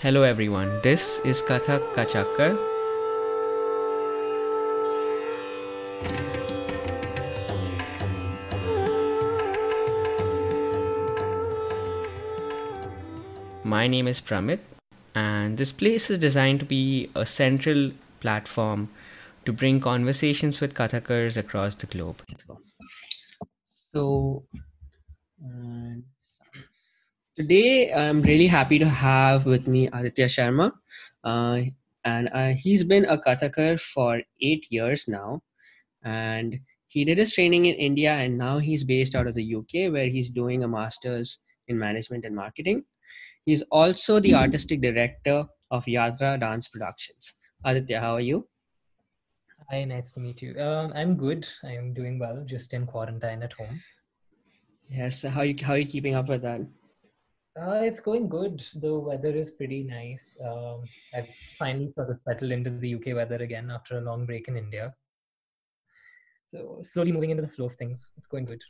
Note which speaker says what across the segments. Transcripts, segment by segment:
Speaker 1: Hello everyone, this is Kathak Kachakkar. My name is Pramit, and this place is designed to be a central platform to bring conversations with Kathakars across the globe.
Speaker 2: So, uh, today I'm really happy to have with me Aditya Sharma. Uh, and uh, he's been a Kathakar for eight years now. And he did his training in India, and now he's based out of the UK, where he's doing a master's in management and marketing. He's also the artistic director of Yatra Dance Productions. Aditya, how are you?
Speaker 3: Hi, nice to meet you. Um, I'm good. I'm doing well, just in quarantine at home.
Speaker 2: Yes. How you how are you keeping up with that?
Speaker 3: Uh, it's going good. The weather is pretty nice. Um, I've finally sort of settled into the UK weather again after a long break in India. So slowly moving into the flow of things. It's going good.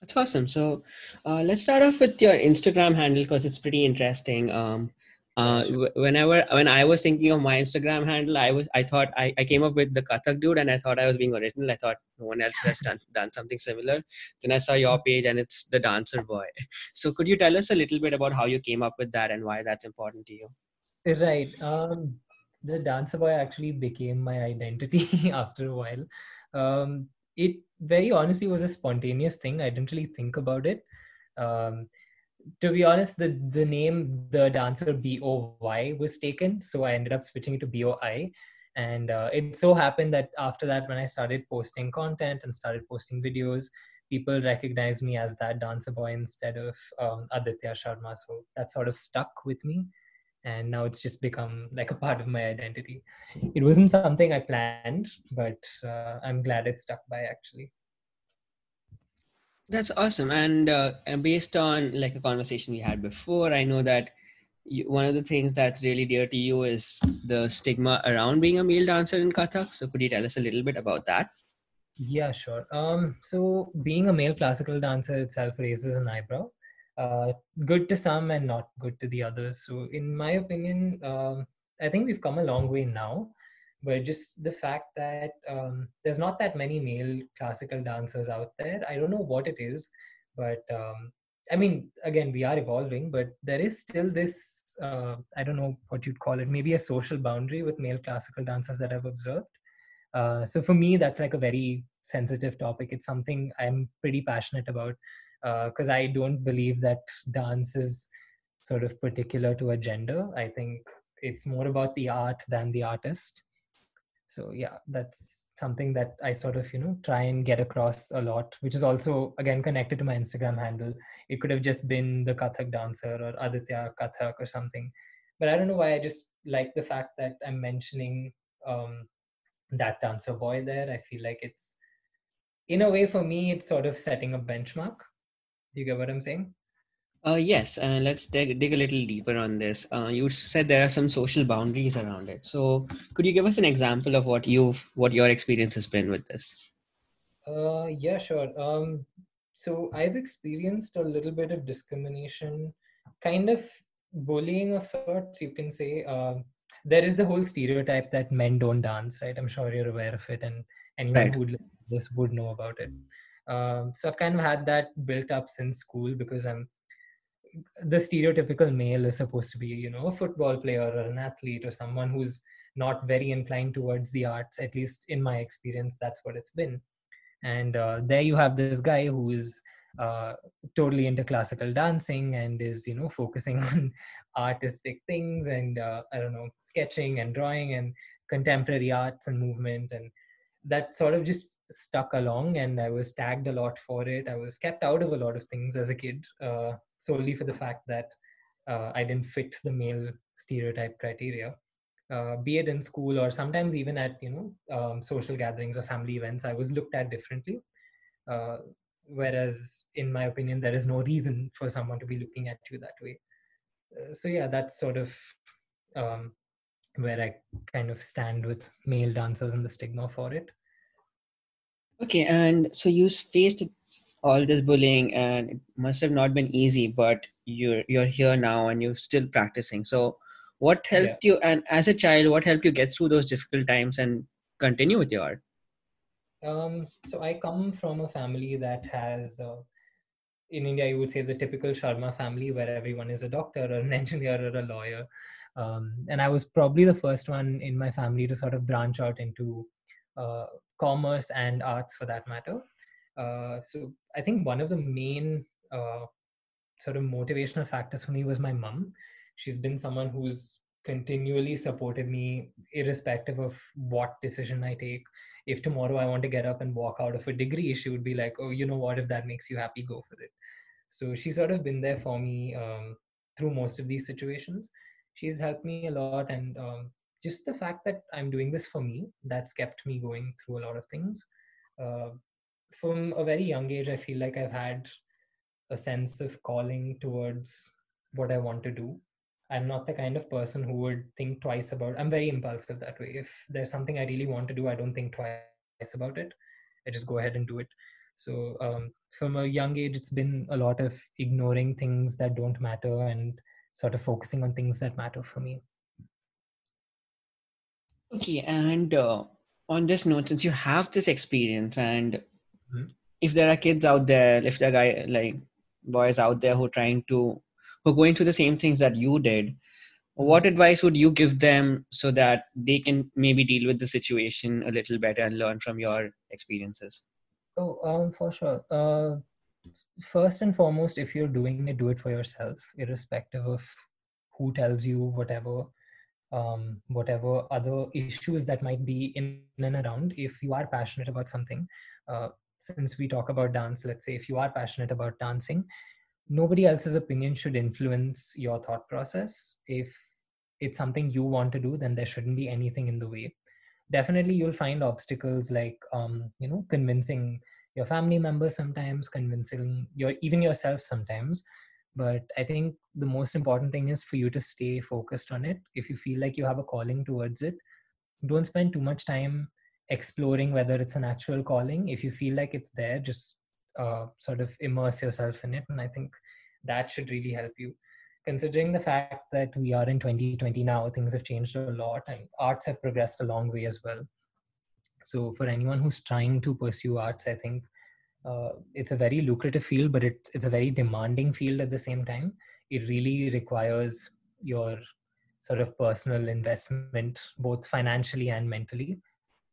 Speaker 2: That's awesome. So uh, let's start off with your Instagram handle because it's pretty interesting. Um, uh, whenever when I was thinking of my Instagram handle, I was I thought I, I came up with the Kathak dude, and I thought I was being original. I thought no one else has done done something similar. Then I saw your page, and it's the Dancer Boy. So could you tell us a little bit about how you came up with that and why that's important to you?
Speaker 3: Right. Um, the Dancer Boy actually became my identity after a while. Um, it very honestly was a spontaneous thing. I didn't really think about it. Um, to be honest, the the name the dancer B O Y was taken, so I ended up switching it to B O I. And uh, it so happened that after that, when I started posting content and started posting videos, people recognized me as that dancer boy instead of um, Aditya Sharma. So that sort of stuck with me. And now it's just become like a part of my identity. It wasn't something I planned, but uh, I'm glad it stuck by actually.
Speaker 2: That's awesome. And uh, based on like a conversation we had before, I know that you, one of the things that's really dear to you is the stigma around being a male dancer in Kathak. So could you tell us a little bit about that?
Speaker 3: Yeah, sure. Um, so being a male classical dancer itself raises an eyebrow. Uh, good to some and not good to the others. So in my opinion, um, I think we've come a long way now but just the fact that um, there's not that many male classical dancers out there. I don't know what it is but um, i mean again we are evolving but there is still this uh, i don't know what you'd call it maybe a social boundary with male classical dancers that i've observed. Uh, so for me that's like a very sensitive topic. It's something i'm pretty passionate about because uh, i don't believe that dance is sort of particular to a gender. I think it's more about the art than the artist so yeah that's something that i sort of you know try and get across a lot which is also again connected to my instagram handle. It could have just been the kathak dancer or aditya kathak or something. But i don't know why i just like the fact that i'm mentioning um, that dancer boy there. I feel like it's in a way for me it's sort of setting a benchmark. Do you get what i'm saying
Speaker 2: uh, yes, uh, let's dig, dig a little deeper on this. Uh, you said there are some social boundaries around it. So, could you give us an example of what you've, what your experience has been with this?
Speaker 3: Uh, yeah, sure. Um, so I've experienced a little bit of discrimination, kind of bullying of sorts, you can say. Uh, there is the whole stereotype that men don't dance, right? I'm sure you're aware of it, and anyone right. who this would know about it. Um, so I've kind of had that built up since school because I'm the stereotypical male is supposed to be you know a football player or an athlete or someone who's not very inclined towards the arts at least in my experience that's what it's been. And uh, there you have this guy who is uh, totally into classical dancing and is you know focusing on artistic things and uh, i don't know sketching and drawing and contemporary arts and movement. And that sort of just stuck along and i was tagged a lot for it. I was kept out of a lot of things as a kid uh, solely for the fact that uh, I didn't fit the male stereotype criteria. Uh, be it in school or sometimes even at you know um, social gatherings or family events, I was looked at differently. Uh, whereas, in my opinion, there is no reason for someone to be looking at you that way. Uh, so yeah, that's sort of um, where I kind of stand with male dancers and the stigma for it.
Speaker 2: Okay, and so you faced all this bullying and it must have not been easy but you're you're here now and you're still practicing. So what helped yeah. you and as a child what helped you get through those difficult times and continue with your art?
Speaker 3: Um, so i come from a family that has uh, in india you would say the typical sharma family where everyone is a doctor or an engineer or a lawyer. Um, and i was probably the first one in my family to sort of branch out into uh, commerce and arts for that matter uh, so i think one of the main uh, sort of motivational factors for me was my mom she's been someone who's continually supported me irrespective of what decision i take. If tomorrow i want to get up and walk out of a degree she would be like oh you know what? If that makes you happy go for it. So she's sort of been there for me um, through most of these situations. She's helped me a lot and um, just the fact that i'm doing this for me that's kept me going through a lot of things. Uh, from a very young age i feel like i've had a sense of calling towards what i want to do. I'm not the kind of person who would think twice about i'm very impulsive that way. If there's something i really want to do i don't think twice about it. I just go ahead and do it. So um, from a young age it's been a lot of ignoring things that don't matter and sort of focusing on things that matter for me.
Speaker 2: Okay and uh, on this note since you have this experience and mm-hmm. if there are kids out there if there are guy like boys out there who are trying to who are going through the same things that you did what advice would you give them so that they can maybe deal with the situation a little better and learn from your experiences?
Speaker 3: Oh um for sure. Uh first and foremost if you're doing it do it for yourself irrespective of who tells you whatever um, whatever other issues that might be in and around. If you are passionate about something uh, since we talk about dance let's say if you are passionate about dancing nobody else's opinion should influence your thought process. If it's something you want to do then there shouldn't be anything in the way. Definitely you'll find obstacles like um, you know convincing your family members sometimes convincing your even yourself sometimes. But i think the most important thing is for you to stay focused on it. If you feel like you have a calling towards it don't spend too much time exploring whether it's an actual calling. If you feel like it's there just uh, sort of immerse yourself in it and i think that should really help you. Considering the fact that we are in 2020 now things have changed a lot and arts have progressed a long way as well. So for anyone who's trying to pursue arts i think uh, it's a very lucrative field but it's it's a very demanding field at the same time. It really requires your sort of personal investment both financially and mentally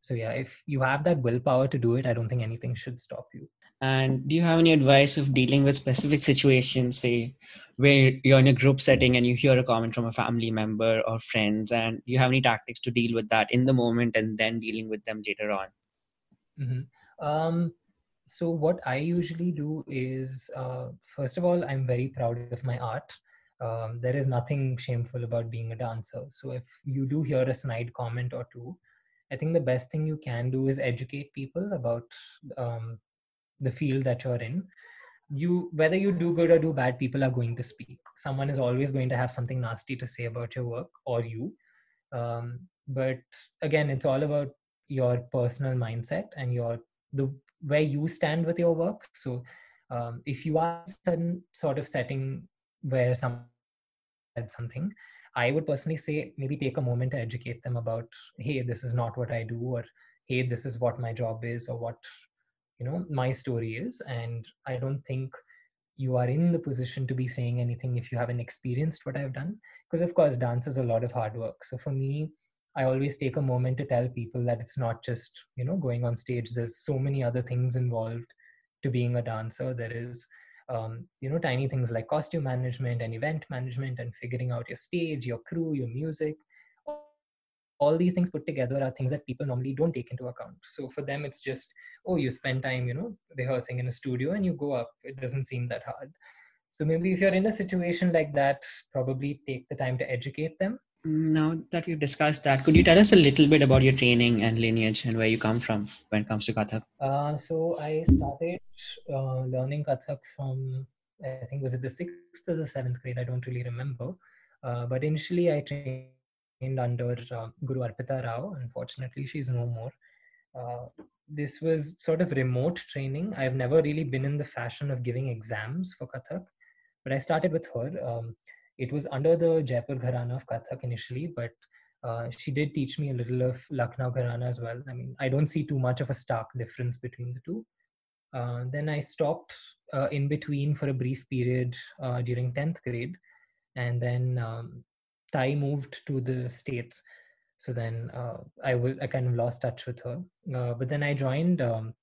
Speaker 3: so yeah if you have that willpower to do it i don't think anything should stop you.
Speaker 2: And do you have any advice of dealing with specific situations say where you're in a group setting and you hear a comment from a family member or friends and do you have any tactics to deal with that in the moment and then dealing with them later on?
Speaker 3: Mm-hmm. um, so what i usually do is uh, first of all i'm very proud of my art. Um, there is nothing shameful about being a dancer. So if you do hear a snide comment or two i think the best thing you can do is educate people about um, the field that you're in. You whether you do good or do bad people are going to speak. Someone is always going to have something nasty to say about your work or you. Um, but again it's all about your personal mindset and your the where you stand with your work. So um, if you are in certain sort of setting where some said something i would personally say maybe take a moment to educate them about hey this is not what i do or hey this is what my job is or what you know my story is. And i don't think you are in the position to be saying anything if you haven't experienced what i've done because of course dance is a lot of hard work. So for me i always take a moment to tell people that it's not just you know going on stage. There's so many other things involved to being a dancer. There is um, you know tiny things like costume management and event management and figuring out your stage your crew your music. All these things put together are things that people normally don't take into account. So for them it's just oh you spend time you know rehearsing in a studio and you go up. It doesn't seem that hard. So maybe if you're in a situation like that probably take the time to educate them
Speaker 2: now that we've discussed that could you tell us a little bit about your training and lineage and where you come from when it comes to kathak
Speaker 3: uh, so i started uh, learning kathak from i think was it the sixth or the seventh grade i don't really remember uh, but initially i trained under uh, Guru Arpita Rao. Unfortunately, she's no more. Uh, this was sort of remote training. I've never really been in the fashion of giving exams for Kathak, but I started with her. Um, it was under the Jaipur Gharana of Kathak initially, but uh, she did teach me a little of Lucknow Gharana as well. I mean, I don't see too much of a stark difference between the two. Uh, then I stopped uh, in between for a brief period uh, during 10th grade. And then um, Tai moved to the States. So then uh, I, will, I kind of lost touch with her. Uh, but then I joined um,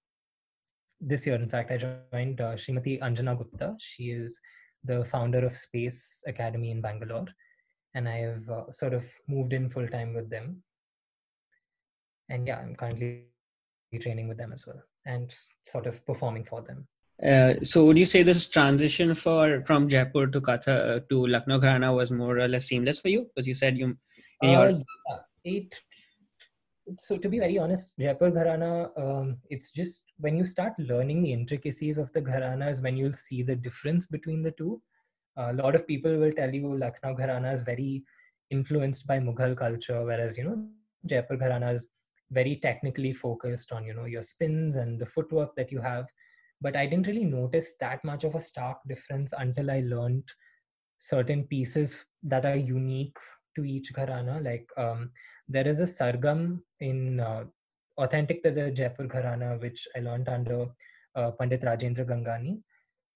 Speaker 3: this year, in fact, I joined Srimati Anjana Gupta. She is the founder of Space Academy in Bangalore. And I have uh, sort of moved in full time with them. And yeah, I'm currently training with them as well and sort of performing for them.
Speaker 2: Uh, so would you say this transition for from Jaipur to Katha uh, to Lucknow Gharana was more or less seamless for you? Because you said you,
Speaker 3: your... uh, it so to be very honest, Jaipur Gharana, um, it's just when you start learning the intricacies of the Gharanas, when you'll see the difference between the two. A lot of people will tell you Lucknow Gharana is very influenced by Mughal culture, whereas you know Jaipur Gharana is very technically focused on you know your spins and the footwork that you have. But I didn't really notice that much of a stark difference until I learned certain pieces that are unique to each gharana. Like um, there is a sargam in uh, authentic to the Jaipur gharana, which I learned under uh, Pandit Rajendra Gangani.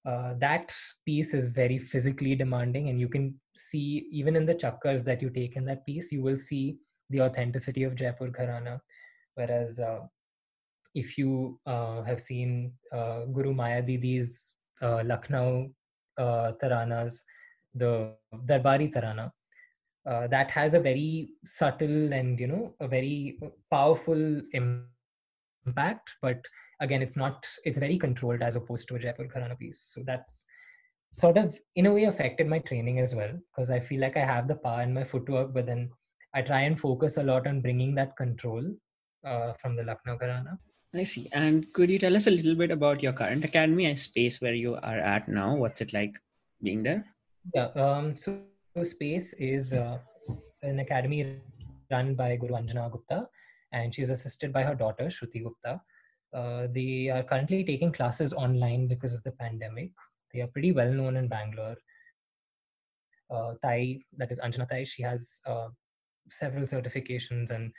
Speaker 3: Uh, that piece is very physically demanding, and you can see even in the chakkars that you take in that piece, you will see the authenticity of Jaipur gharana. Whereas uh, if you uh, have seen uh, Guru Maya Didi's Lucknow taranas, the Darbari tarana, uh, that has a very subtle and you know a very powerful impact but again it's not it's very controlled as opposed to a jaipur gharana piece. So that's sort of in a way affected my training as well because i feel like i have the power in my footwork but then i try and focus a lot on bringing that control uh, from the lucknow gharana
Speaker 2: i see. And could you tell us a little bit about your current academy and space where you are at now? What's it like being there?
Speaker 3: Yeah um, so Space is uh, an academy run by Guru Anjana Gupta, and she is assisted by her daughter Shruti Gupta. Uh, they are currently taking classes online because of the pandemic. They are pretty well known in Bangalore. Uh, Tai, that is Anjana Tai, she has uh, several certifications and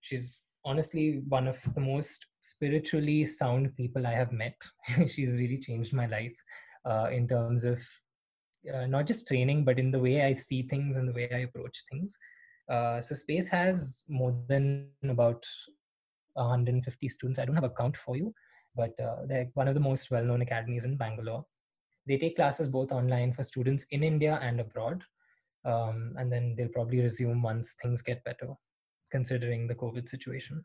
Speaker 3: she's honestly one of the most spiritually sound people I have met. she's really changed my life uh, in terms of uh, not just training but in the way i see things and the way i approach things uh, so space has more than about 150 students i don't have a count for you but uh, they're one of the most well-known academies in bangalore they take classes both online for students in india and abroad um, and then they'll probably resume once things get better considering the covid situation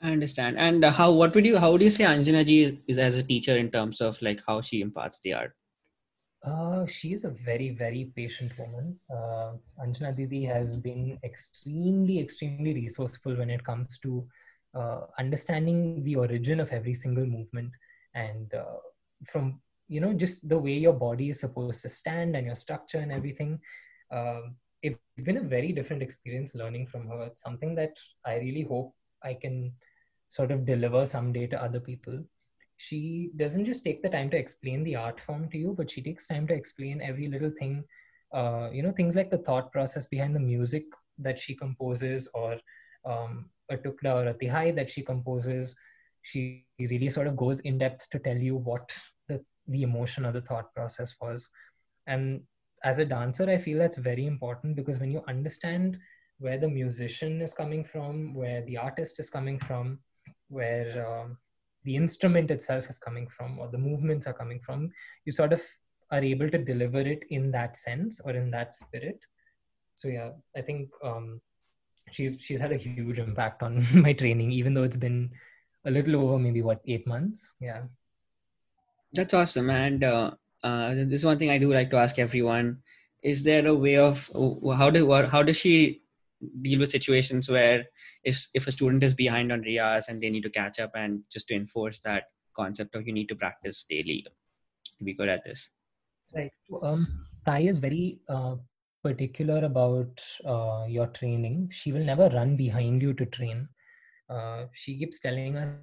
Speaker 2: I understand. And how? What would you? How would you say Anjana ji is, is, as a teacher in terms of like how she imparts the art?
Speaker 3: Uh, she is a very, very patient woman. Uh, Anjana Didi has been extremely, extremely resourceful when it comes to uh, understanding the origin of every single movement and uh, from, you know, just the way your body is supposed to stand and your structure and everything. Um, it's been a very different experience learning from her. It's something that I really hope I can sort of deliver someday to other people she doesn't just take the time to explain the art form to you, but she takes time to explain every little thing. Uh, you know, things like the thought process behind the music that she composes, or um, a tukda or a tihai that she composes. She really sort of goes in depth to tell you what the the emotion or the thought process was. And as a dancer, I feel that's very important because when you understand where the musician is coming from, where the artist is coming from, where um, the instrument itself is coming from or the movements are coming from you sort of are able to deliver it in that sense or in that spirit. So yeah i think um, she's she's had a huge impact on my training even though it's been a little over maybe what eight months? Yeah.
Speaker 2: That's awesome. And uh, uh, this is one thing i do like to ask everyone is there a way of how do how does she deal with situations where if if a student is behind on riyaz and they need to catch up and just to enforce that concept of you need to practice daily to be good at this.
Speaker 3: Right. Um tai is very uh, particular about uh, your training. She will never run behind you to train. Uh, she keeps telling us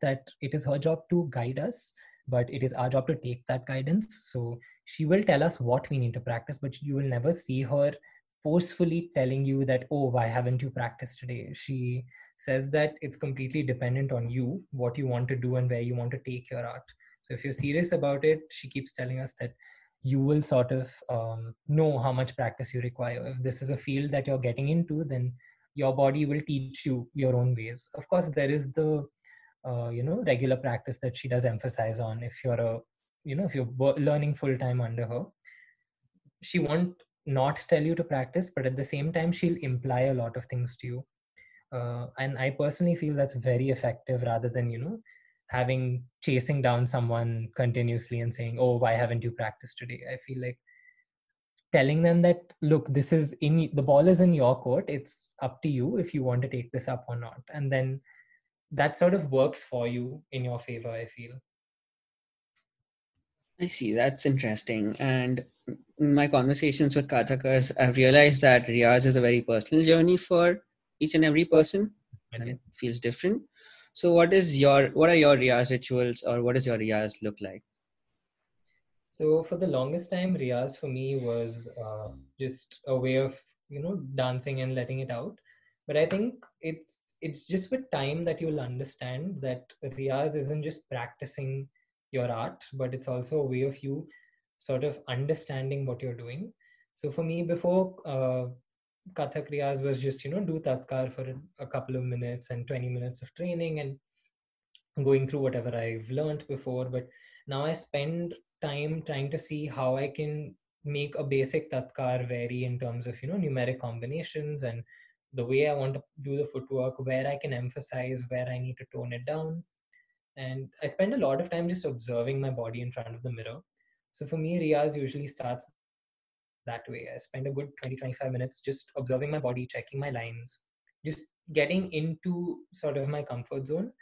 Speaker 3: that it is her job to guide us but it is our job to take that guidance. So she will tell us what we need to practice but you will never see her forcefully telling you that oh why haven't you practiced today? She says that it's completely dependent on you what you want to do and where you want to take your art. So if you're serious about it she keeps telling us that you will sort of um, know how much practice you require. If this is a field that you're getting into then your body will teach you your own ways. Of course there is the uh, you know regular practice that she does emphasize on if you're a you know if you're learning full time under her. She won't not tell you to practice but at the same time she'll imply a lot of things to you. Uh, and i personally feel that's very effective rather than you know having chasing down someone continuously and saying oh why haven't you practiced today? I feel like telling them that look this is in the ball is in your court. It's up to you if you want to take this up or not. And then that sort of works for you in your favor i feel
Speaker 2: i see. That's interesting. And in my conversations with kathakars i've realized that riyaz is a very personal journey for each and every person and it feels different. So what is your what are your riyaz rituals or what does your riyaz look like?
Speaker 3: So for the longest time riyaz for me was uh, just a way of you know dancing and letting it out. But i think it's it's just with time that you'll understand that riyaz isn't just practicing your art but it's also a way of you sort of understanding what you're doing so for me before uh, kathak riyaz was just you know do tatkar for a couple of minutes and 20 minutes of training and going through whatever i've learned before but now i spend time trying to see how i can make a basic tatkar vary in terms of you know numeric combinations and the way I want to do the footwork, where I can emphasize, where I need to tone it down. And I spend a lot of time just observing my body in front of the mirror. So for me, Riyaz usually starts that way. I spend a good 20, 25 minutes just observing my body, checking my lines, just getting into sort of my comfort zone.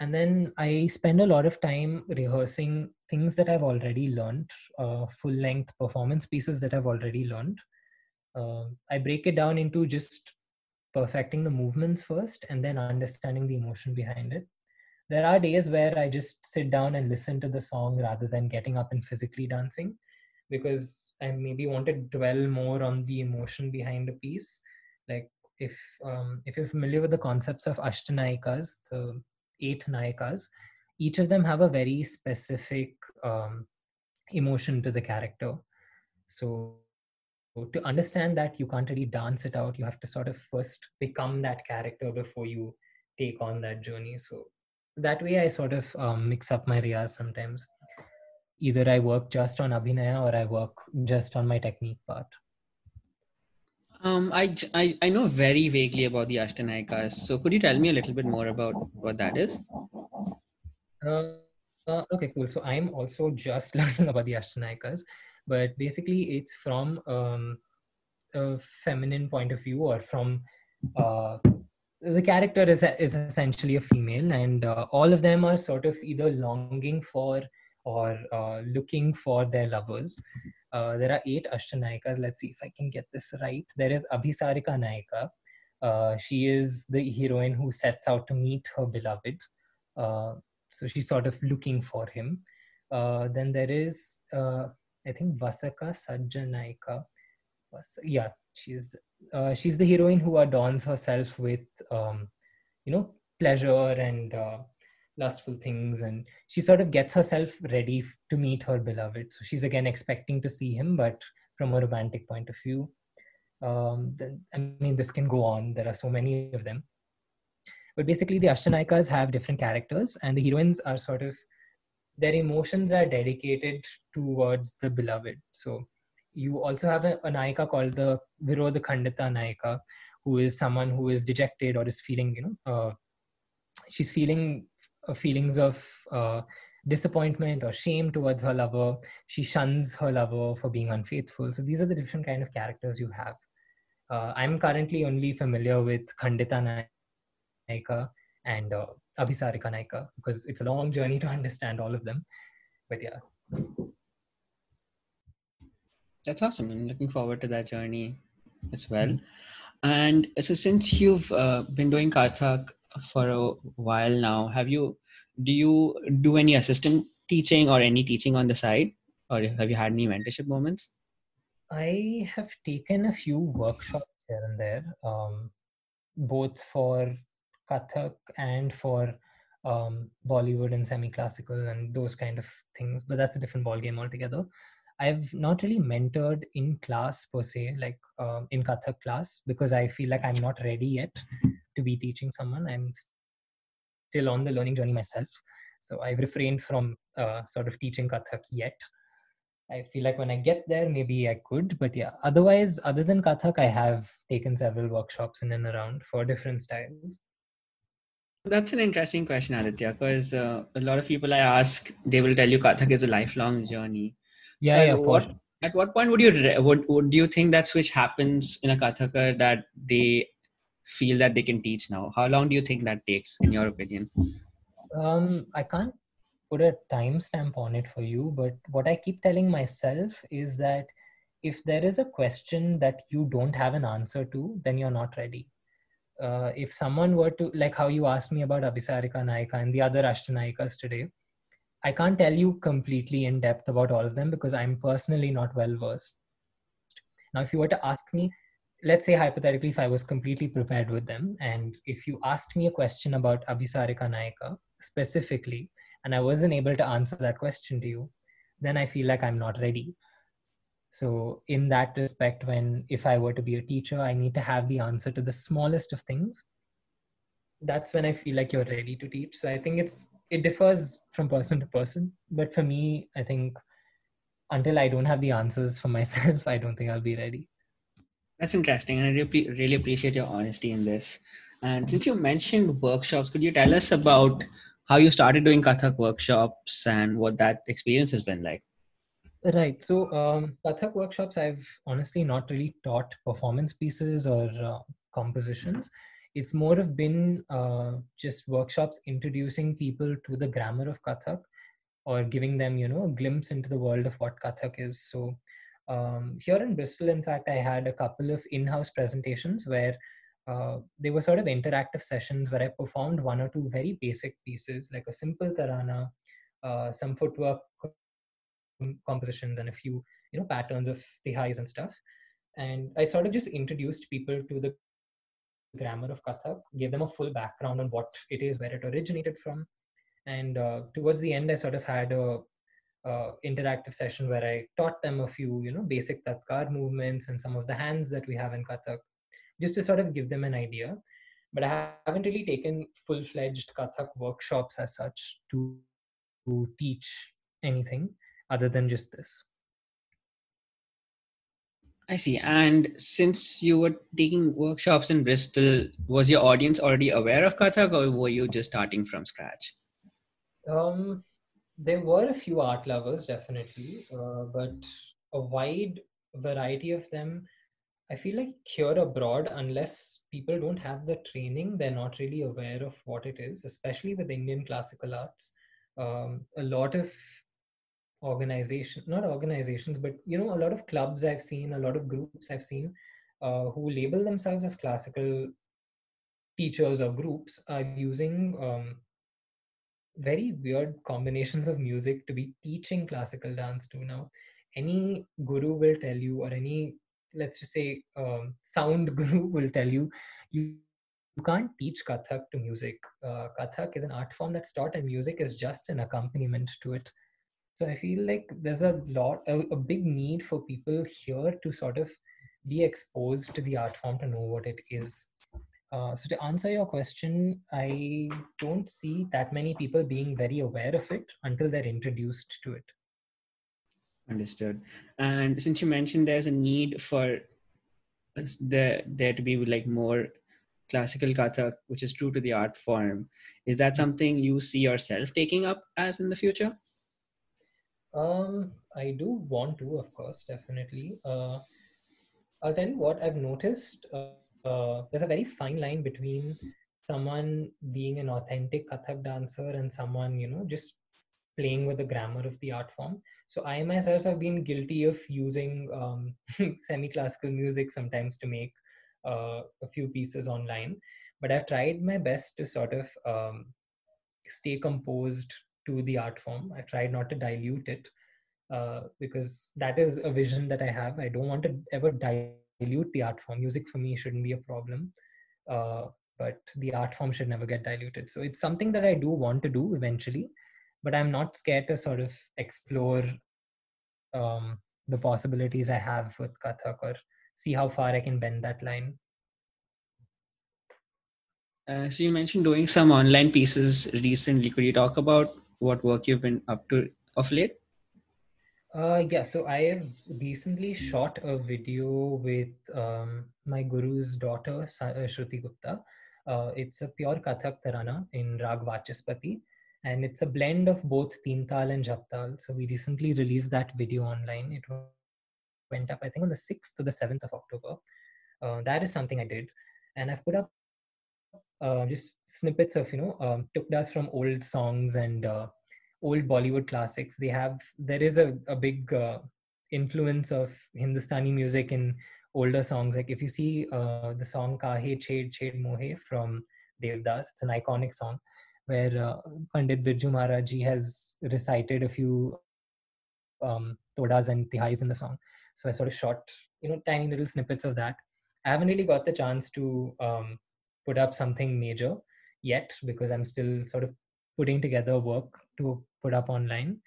Speaker 3: And then I spend a lot of time rehearsing things that I've already learned, uh, full length performance pieces that I've already learned. Uh, I break it down into just perfecting the movements first and then understanding the emotion behind it. There are days where I just sit down and listen to the song rather than getting up and physically dancing because I maybe want to dwell more on the emotion behind a piece. Like if um, if you're familiar with the concepts of Ashtanayikas, the eight Nayikas, each of them have a very specific um, emotion to the character. So to understand that you can't really dance it out you have to sort of first become that character before you take on that journey so that way i sort of um, mix up my riyaz sometimes either i work just on abhinaya or i work just on my technique part
Speaker 2: um, I, I, I know very vaguely about the Ashtanayikas. So could you tell me a little bit more about what that is?
Speaker 3: Uh, uh, okay, cool. So I'm also just learning about the Ashtanayikas but basically it's from um, a feminine point of view or from uh, the character is, is essentially a female and uh, all of them are sort of either longing for or uh, looking for their lovers. Uh, there are eight ashtanayikas let's see if i can get this right. There is abhisarika nayika uh, she is the heroine who sets out to meet her beloved. Uh, so she's sort of looking for him. Then there is I think Vasakasajja Nayika. Yeah, she's uh, she's the heroine who adorns herself with um, you know pleasure and uh, lustful things, and she sort of gets herself ready to meet her beloved. So she's again expecting to see him, but from a romantic point of view. Um, the, I mean, this can go on. There are so many of them. But basically, the Ashtanayikas have different characters, and the heroines are sort of their emotions are dedicated towards the beloved. So you also have a, a Nayika called the Virodha Khandita Nayika, who is someone who is dejected or is feeling, you know, uh, she's feeling uh, feelings of uh, disappointment or shame towards her lover. She shuns her lover for being unfaithful. So these are the different kind of characters you have. Uh, I'm currently only familiar with Khandita Nayika and uh, Abhisarika Nayika because it's a long journey to understand all of them. But yeah.
Speaker 2: That's awesome. I'm looking forward to that journey as well. Mm-hmm. And so, since you've uh, been doing Kathak for a while now, have you do you do any assistant teaching or any teaching on the side, or have you had any mentorship moments?
Speaker 3: I have taken a few workshops here and there, um, both for Kathak and for um, Bollywood and semi-classical and those kind of things. But that's a different ballgame altogether. I've not really mentored in class per se, like uh, in Kathak class, because I feel like I'm not ready yet to be teaching someone. I'm still on the learning journey myself. So I've refrained from uh, sort of teaching Kathak yet. I feel like when I get there, maybe I could. But yeah, otherwise, other than Kathak, I have taken several workshops in and around for different styles.
Speaker 2: That's an interesting question, Aditya, because uh, a lot of people I ask, they will tell you Kathak is a lifelong journey.
Speaker 3: Yeah, so yeah. What,
Speaker 2: at what point would you would, would do you think that switch happens in a Kathakar that they feel that they can teach now? How long do you think that takes, in your opinion?
Speaker 3: Um, I can't put a timestamp on it for you, but what I keep telling myself is that if there is a question that you don't have an answer to, then you're not ready. Uh, if someone were to, like how you asked me about Abhisarika Nayika and the other Ashtanayikas today, I can't tell you completely in depth about all of them because I'm personally not well versed. Now, if you were to ask me, let's say hypothetically, if I was completely prepared with them, and if you asked me a question about Abhisarika Nayika specifically, and I wasn't able to answer that question to you, then I feel like I'm not ready. So, in that respect, when if I were to be a teacher, I need to have the answer to the smallest of things. That's when I feel like you're ready to teach. So, I think it's it differs from person to person. But for me, I think until I don't have the answers for myself, I don't think I'll be ready.
Speaker 2: That's interesting. And I really, really appreciate your honesty in this. And since you mentioned workshops, could you tell us about how you started doing Kathak workshops and what that experience has been like.
Speaker 3: Right. So, um, Kathak workshops, I've honestly not really taught performance pieces or uh, compositions. It's more of been uh, just workshops introducing people to the grammar of Kathak or giving them, you know, a glimpse into the world of what Kathak is. So, um, here in Bristol, in fact, I had a couple of in house presentations where uh, they were sort of interactive sessions where I performed one or two very basic pieces, like a simple tarana, uh, some footwork compositions, and a few you know patterns of tihais and stuff. And I sort of just introduced people to the grammar of Kathak, gave them a full background on what it is, where it originated from, and uh, towards the end, I sort of had a uh, interactive session where I taught them a few, you know, basic tatkar movements and some of the hands that we have in Kathak just to sort of give them an idea. But I haven't really taken full fledged Kathak workshops as such to, to teach anything other than just this.
Speaker 2: I see. And since you were taking workshops in Bristol, was your audience already aware of Kathak or were you just starting from scratch?
Speaker 3: Um, there were a few art lovers, definitely, uh, but a wide variety of them I feel like here abroad, unless people don't have the training, they're not really aware of what it is, especially with Indian classical arts. Um, a lot of organization, not organizations, but you know, a lot of clubs I've seen, a lot of groups I've seen uh, who label themselves as classical teachers or groups are using um, very weird combinations of music to be teaching classical dance to now. Any guru will tell you, or any let's just say um, sound guru will tell you you you can't teach kathak to music uh, kathak is an art form that's taught and music is just an accompaniment to it so i feel like there's a lot a, a big need for people here to sort of be exposed to the art form to know what it is uh, so to answer your question i don't see that many people being very aware of it until they're introduced to it
Speaker 2: Understood. And since you mentioned there's a need for the there to be like more classical Kathak, which is true to the art form, is that something you see yourself taking up as in the future?
Speaker 3: Um, I do want to, of course, definitely. Uh, I'll tell you what I've noticed. Uh, uh, there's a very fine line between someone being an authentic Kathak dancer and someone, you know, just playing with the grammar of the art form. So I myself have been guilty of using um, semi-classical music sometimes to make uh, a few pieces online, but I've tried my best to sort of um, stay composed to the art form. I tried not to dilute it uh, because that is a vision that I have. I don't want to ever dilute the art form. Music for me shouldn't be a problem, uh, but the art form should never get diluted. So it's something that I do want to do eventually, but I'm not scared to sort of explore um, the possibilities I have with Kathak or see how far I can bend that line.
Speaker 2: Uh, so you mentioned doing some online pieces recently. Could you talk about what work you've been up to of late?
Speaker 3: Uh, yeah, so I have recently shot a video with um, my guru's daughter, uh, Shruti Gupta. Uh, it's a pure Kathak Tarana in Rag Vachaspati, and it's a blend of both Tintal and Japtal. So we recently released that video online. It went up, I think, on the 6th to the 7th of October. Uh, that is something I did. And I've put up uh, just snippets of, you know, um, tukdas from old songs and uh, old Bollywood classics. They have, there is a, a big uh, influence of Hindustani music in older songs. Like if you see uh, the song Kahe Ched Ched Mohe from Devdas, it's an iconic song where uh, Pandit Birju Maharaj ji has recited a few um, todas and tihais in the song. So I sort of shot, you know, tiny little snippets of that. I haven't really got the chance to um, put up something major yet because I'm still sort of putting together work to put up online.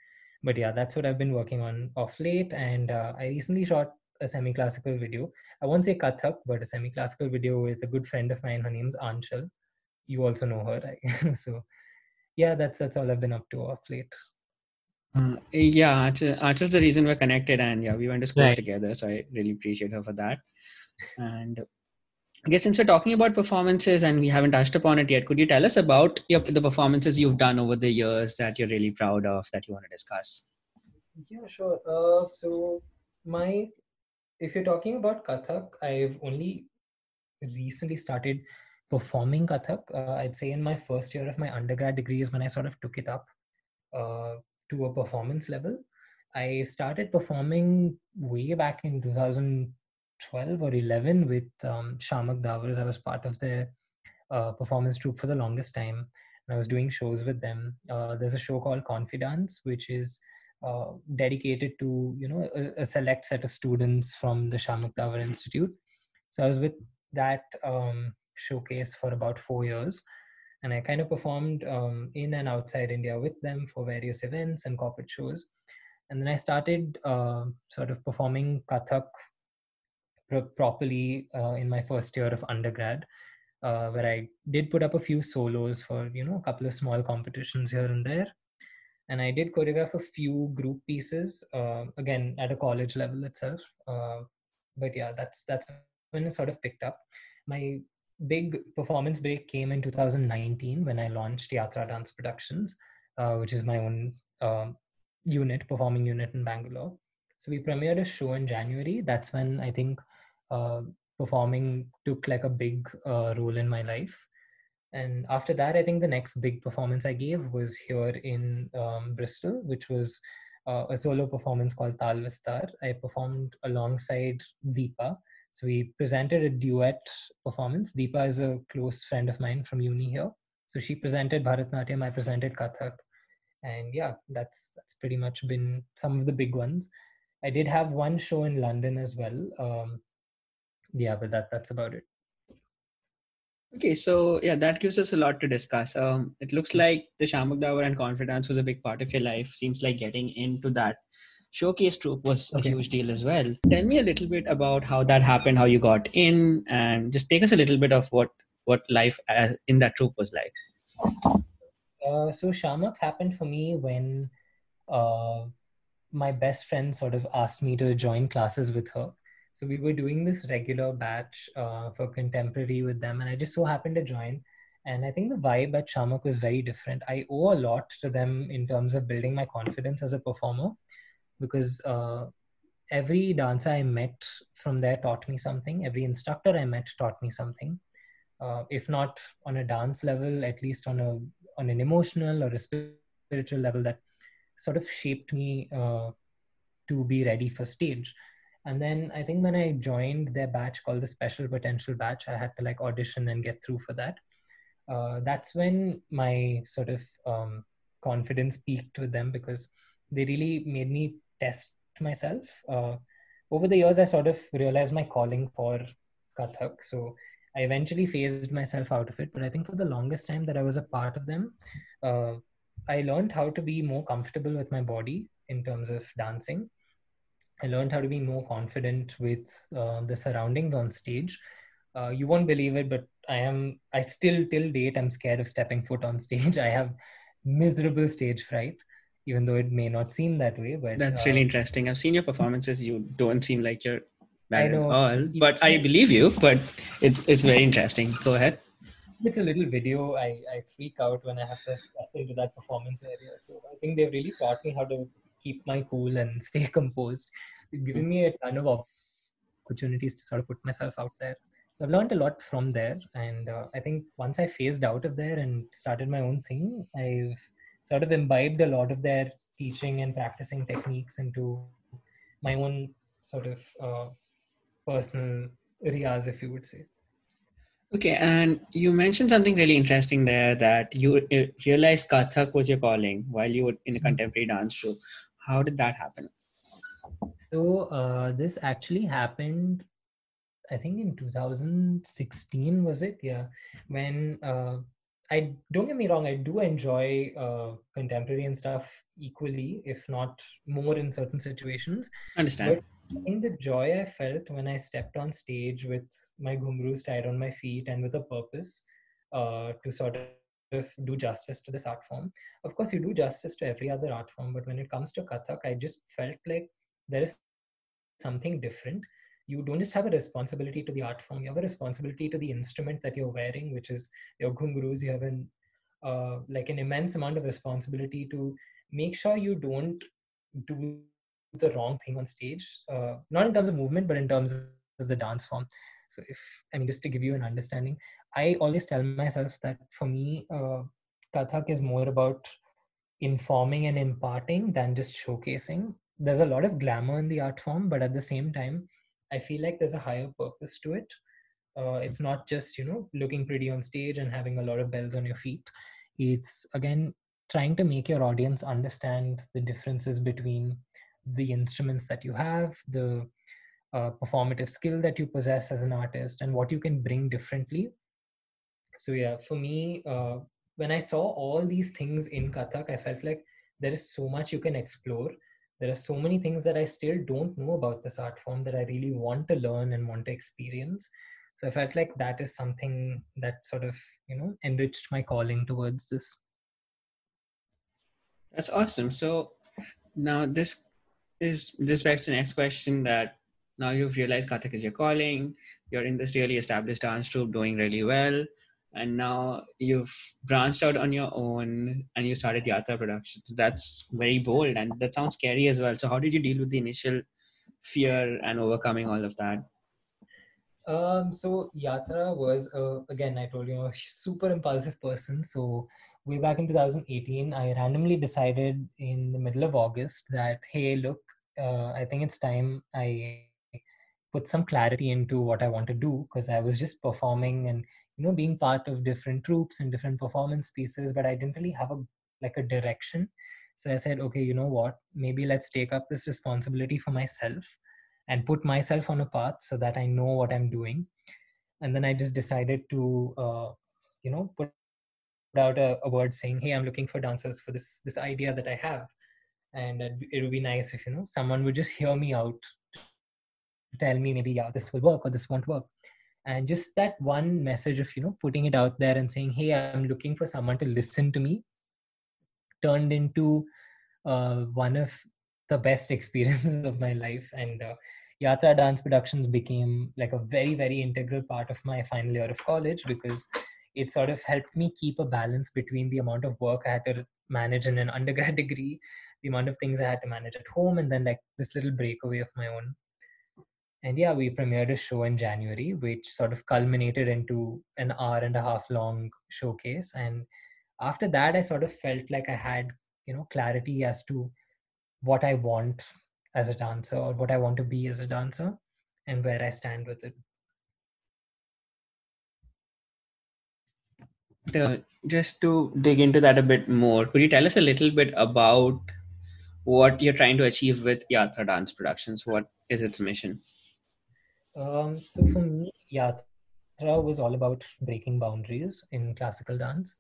Speaker 3: But yeah, that's what I've been working on off late. And uh, I recently shot a semi-classical video. I won't say Kathak, but a semi-classical video with a good friend of mine. Her name's Anchal. You also know her, right? so yeah, that's that's all I've been up to off late.
Speaker 2: Uh, yeah, Anchal's the reason we're connected, and yeah, we went to school right. together. So I really appreciate her for that. And I guess since we're talking about performances and we haven't touched upon it yet, could you tell us about your, the performances you've done over the years that you're really proud of that you want to discuss?
Speaker 3: Yeah, sure. Uh, so my, if you're talking about Kathak, I've only recently started performing Kathak. Uh, I'd say in my first year of my undergrad degree is when I sort of took it up. Uh, to a performance level. I started performing way back in 2012 or 11 with um, Shiamak. I was part of the uh, performance troupe for the longest time. And I was doing shows with them. Uh, there's a show called Confidence, which is uh, dedicated to you know a, a, select set of students from the Shiamak Davar Institute. So I was with that um, showcase for about four years and I kind of performed um, in and outside India with them for various events and corporate shows. And then I started uh, sort of performing Kathak properly uh, in my first year of undergrad, uh, where I did put up a few solos for you know a couple of small competitions here and there, and I did choreograph a few group pieces uh, again at a college level itself. Uh, but yeah, that's that's when it sort of picked up. My big performance break came in 2019 when I launched Yatra Dance Productions, uh, which is my own uh, unit, performing unit in Bangalore. So we premiered a show in January. That's when I think performing took like a big uh, role in my life. And after that, I think the next big performance I gave was here in um, Bristol, which was uh, a solo performance called Tal Vistar. I performed alongside Deepa, so we presented a duet performance. Deepa is a close friend of mine from uni here. So she presented Bharatnatyam, I presented Kathak. And yeah, that's that's pretty much been some of the big ones. I did have one show in London as well. Um, yeah, but that that's about it.
Speaker 2: Okay, so yeah, that gives us a lot to discuss. Um, it looks like the Shiamak Davar and confidence was a big part of your life. Seems like getting into that showcase troupe was a huge deal as well. Tell me a little bit about how that happened, how you got in, and just take us a little bit of what what life as, in that troupe was like.
Speaker 3: Uh, so Shiamak happened for me when uh, my best friend sort of asked me to join classes with her. So we were doing this regular batch uh, for contemporary with them, and I just so happened to join. And I think the vibe at Shiamak was very different. I owe a lot to them in terms of building my confidence as a performer because uh, every dancer I met from there taught me something. Every instructor I met taught me something. Uh, if not on a dance level, at least on a on an emotional or a spiritual level that sort of shaped me uh, to be ready for stage. And then I think when I joined their batch called the Special Potential Batch, I had to like audition and get through for that. Uh, that's when my sort of um, confidence peaked with them because they really made me test myself. Uh, over the years, I sort of realized my calling for Kathak. So I eventually phased myself out of it. But I think for the longest time that I was a part of them, uh, I learned how to be more comfortable with my body in terms of dancing. I learned how to be more confident with uh, the surroundings on stage. Uh, you won't believe it, but I am. I still till date I'm scared of stepping foot on stage. I have miserable stage fright, even though it may not seem that way. But
Speaker 2: that's really uh, interesting. I've seen your performances. You don't seem like you're
Speaker 3: I know.
Speaker 2: all, but I believe you. But it's it's very interesting. Go ahead.
Speaker 3: It's a little video. I, I freak out when I have to step into that performance area. So I think they've really taught me how to keep my cool and stay composed. They've me a ton of opportunities to sort of put myself out there. So I've learned a lot from there. And uh, I think once I phased out of there and started my own thing, I've sort of imbibed a lot of their teaching and practicing techniques into my own sort of uh, personal riyaz, if you would say.
Speaker 2: Okay, and you mentioned something really interesting there that you realized Kathak was your calling while you were in a contemporary dance show. How did that happen?
Speaker 3: So, uh, this actually happened, I think in 2016, was it? Yeah. When uh, I don't get me wrong, I do enjoy uh, contemporary and stuff equally, if not more in certain situations.
Speaker 2: Understand. But
Speaker 3: I think the joy I felt when I stepped on stage with my ghungroos tied on my feet and with a purpose uh, to sort of do justice to this art form. Of course, you do justice to every other art form, but when it comes to Kathak, I just felt like there is something different. You don't just have a responsibility to the art form, you have a responsibility to the instrument that you're wearing, which is your ghungroos. You have an uh, like an immense amount of responsibility to make sure you don't do the wrong thing on stage uh, not in terms of movement but in terms of the dance form so if i mean just to give you an understanding i always tell myself that for me uh, kathak is more about informing and imparting than just showcasing. There's a lot of glamour in the art form but at the same time i feel like there's a higher purpose to it. Uh, it's not just you know looking pretty on stage and having a lot of bells on your feet. It's again trying to make your audience understand the differences between the instruments that you have, the uh, performative skill that you possess as an artist, and what you can bring differently. So, yeah, for me, uh, when I saw all these things in Kathak, I felt like there is so much you can explore. There are so many things that I still don't know about this art form that I really want to learn and want to experience. So I felt like that is something that sort of, you know, enriched my calling towards this.
Speaker 2: That's awesome. So now this is this begs the next question that now you've realized Kathak is your calling, you're in this really established dance troupe doing really well, and now you've branched out on your own and you started Yatra Productions. That's very bold and that sounds scary as well. So, how did you deal with the initial fear and overcoming all of that?
Speaker 3: Um, so Yatra was uh, again I told you a super impulsive person. So way back in 2018, I randomly decided in the middle of August that hey, look, uh, I think it's time I put some clarity into what I want to do because I was just performing and you know being part of different troupes and different performance pieces, but I didn't really have a like a direction. So I said, okay, you know what? Maybe let's take up this responsibility for myself and put myself on a path so that I know what I'm doing. And then I just decided to, uh, you know, put out a, a, word saying, "Hey, I'm looking for dancers for this this idea that I have." and it would be nice if you know someone would just hear me out tell me maybe yeah this will work or this won't work and just that one message of you know putting it out there and saying hey i'm looking for someone to listen to me turned into uh, one of the best experiences of my life and uh, yatra dance productions became like a very very integral part of my final year of college because it sort of helped me keep a balance between the amount of work i had to manage in an undergrad degree the amount of things I had to manage at home, and then like this little breakaway of my own. And yeah, we premiered a show in January, which sort of culminated into an hour and a half long showcase. And after that, I sort of felt like I had, you know, clarity as to what I want as a dancer or what I want to be as a dancer and where I stand with it.
Speaker 2: uh, just to dig into that a bit more, could you tell us a little bit about what you're trying to achieve with Yatra Dance Productions? What is its mission?
Speaker 3: Um, so for me, Yatra was all about breaking boundaries in classical dance.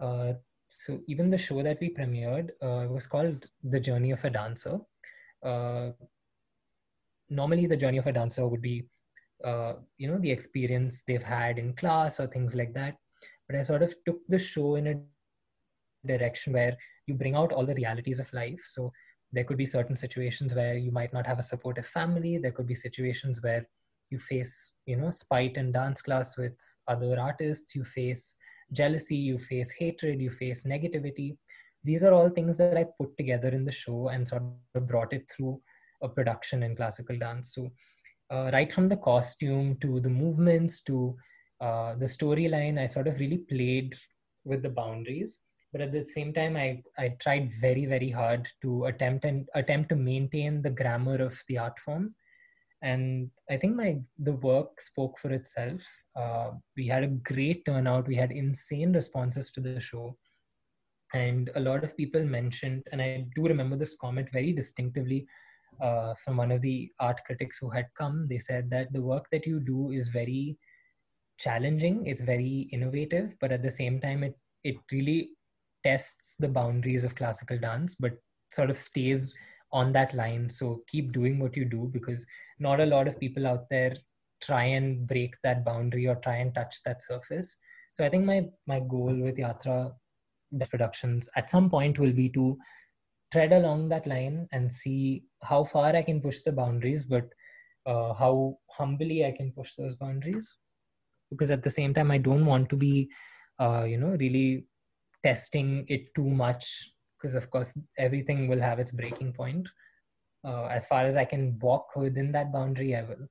Speaker 3: Uh, so even the show that we premiered uh, was called The Journey of a Dancer. Uh, normally, the journey of a dancer would be, uh, you know, the experience they've had in class or things like that. But I sort of took the show in a direction where you bring out all the realities of life. So there could be certain situations where you might not have a supportive family. There could be situations where you face, you know, spite in dance class with other artists. You face jealousy, you face hatred, you face negativity. These are all things that I put together in the show and sort of brought it through a production in classical dance. So, uh, right from the costume to the movements to uh, the storyline, I sort of really played with the boundaries. But at the same time, I, I tried very, very hard to attempt and attempt to maintain the grammar of the art form and i think my the work spoke for itself. Uh, we had a great turnout. We had insane responses to the show. And a lot of people mentioned and i do remember this comment very distinctively uh, from one of the art critics who had come. They said that the work that you do is very challenging it's very innovative but at the same time it it really tests the boundaries of classical dance but sort of stays on that line. So keep doing what you do because not a lot of people out there try and break that boundary or try and touch that surface. So i think my my goal with yatra productions at some point will be to tread along that line and see how far i can push the boundaries but uh, how humbly i can push those boundaries. Because at the same time i don't want to be uh, you know really testing it too much because of course everything will have its breaking point. Uh, as far as i can walk within that boundary i will.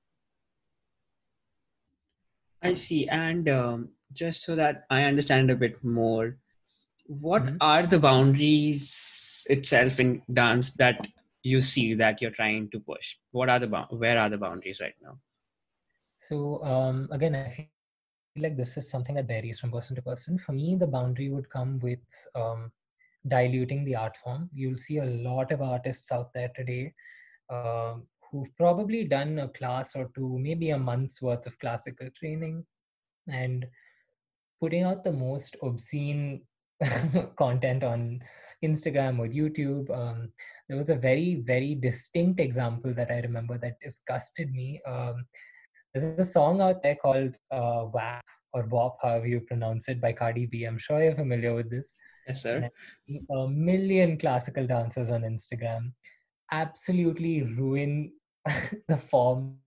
Speaker 2: I see. And um, just so that i understand a bit more what mm-hmm. are the boundaries itself in dance that you see that you're trying to push? What are the where are the boundaries right now?
Speaker 3: So um, again i feel like this is something that varies from person to person. For me the boundary would come with um, diluting the art form. You'll see a lot of artists out there today uh, who've probably done a class or two, maybe a month's worth of classical training, and putting out the most obscene content on Instagram or YouTube. Um, there was a very, very distinct example that I remember that disgusted me. Um, there's a song out there called uh, WAP or WAP, however you pronounce it, by Cardi B. I'm sure you're familiar with this.
Speaker 2: Yes, sir.
Speaker 3: A million classical dancers on Instagram absolutely ruin the form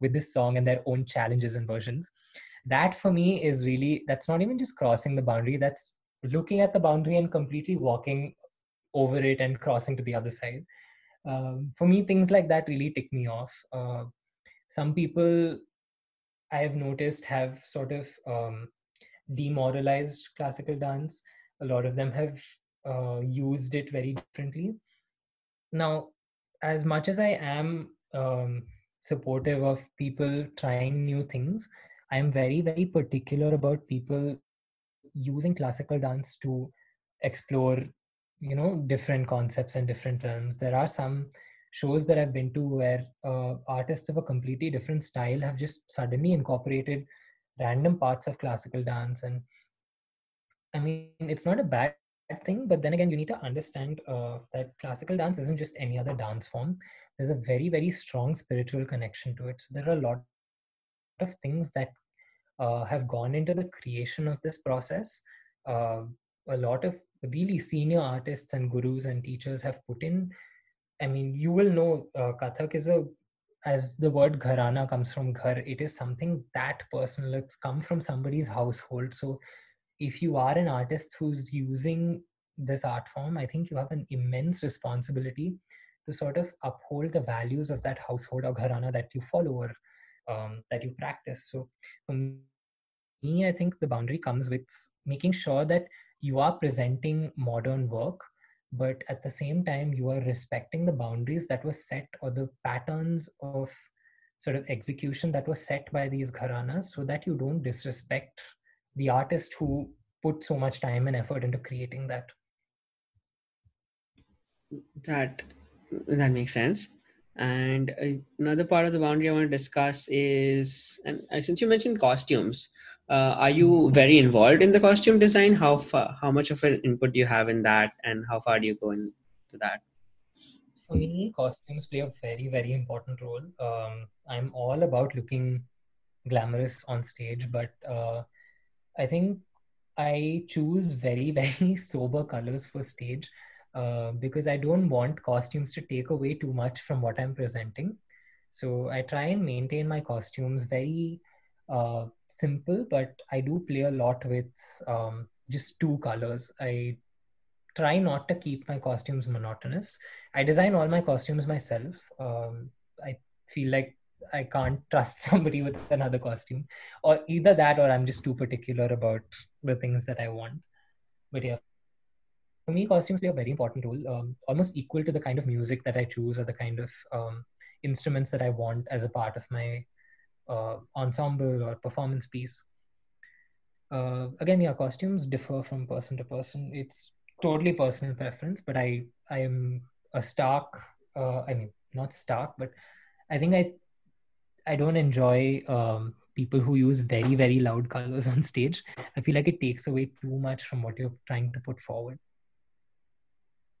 Speaker 3: with this song and their own challenges and versions. That for me is really, that's not even just crossing the boundary, that's looking at the boundary and completely walking over it and crossing to the other side. Um, for me, things like that really tick me off. Uh, some people I have noticed have sort of um, demoralized classical dance. A lot of them have uh, used it very differently. Now, as much as I am um, supportive of people trying new things, I am very, very particular about people using classical dance to explore, you know, different concepts and different realms. There are some shows that I've been to where uh, artists of a completely different style have just suddenly incorporated random parts of classical dance. And i mean it's not a bad thing but then again you need to understand uh, that classical dance isn't just any other dance form. There's a very very strong spiritual connection to it. So there are a lot of things that uh, have gone into the creation of this process. Uh, a lot of really senior artists and gurus and teachers have put in. I mean you will know uh, kathak is a as the word gharana comes from ghar, it is something that personal. It's come from somebody's household. So if you are an artist who's using this art form, I think you have an immense responsibility to sort of uphold the values of that household or gharana that you follow or um, that you practice. So for me, I think the boundary comes with making sure that you are presenting modern work but at the same time you are respecting the boundaries that were set or the patterns of sort of execution that was set by these gharanas so that you don't disrespect the artist who put so much time and effort into creating that.
Speaker 2: That that makes sense. And another part of the boundary i want to discuss is and uh, since you mentioned costumes uh, are you very involved in the costume design? How far how much of an input do you have in that and how far do you go into that?
Speaker 3: For me costumes play a very very important role. Um, i'm all about looking glamorous on stage but uh, i think i choose very very sober colors for stage uh, because I don't want costumes to take away too much from what I'm presenting. So I try and maintain my costumes very uh, simple, but I do play a lot with um, just two colors. I try not to keep my costumes monotonous. I design all my costumes myself. Um, I feel like I can't trust somebody with another costume, or either that, or I'm just too particular about the things that I want. But yeah, for me, costumes play a very important role, um, almost equal to the kind of music that I choose or the kind of um, instruments that I want as a part of my uh, ensemble or performance piece. Uh, again, yeah, costumes differ from person to person. It's totally personal preference, but I I am a stark. Uh, I mean, not stark, but I think I I don't enjoy um, people who use very very loud colors on stage. I feel like it takes away too much from what you're trying to put forward.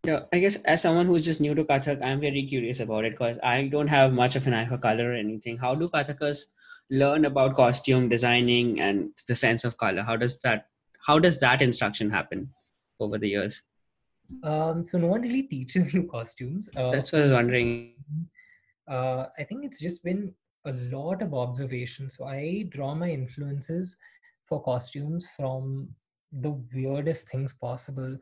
Speaker 2: Yeah, I guess as someone who's just new to Kathak, I'm very curious about it because I don't have much of an eye for color or anything. How do Kathakas learn about costume designing and the sense of color? How does that how does that instruction happen over the years?
Speaker 3: Um, so no one really teaches you costumes.
Speaker 2: Uh, That's what I was wondering.
Speaker 3: Uh, I think it's just been a lot of observation. So I draw my influences for costumes from the weirdest things possible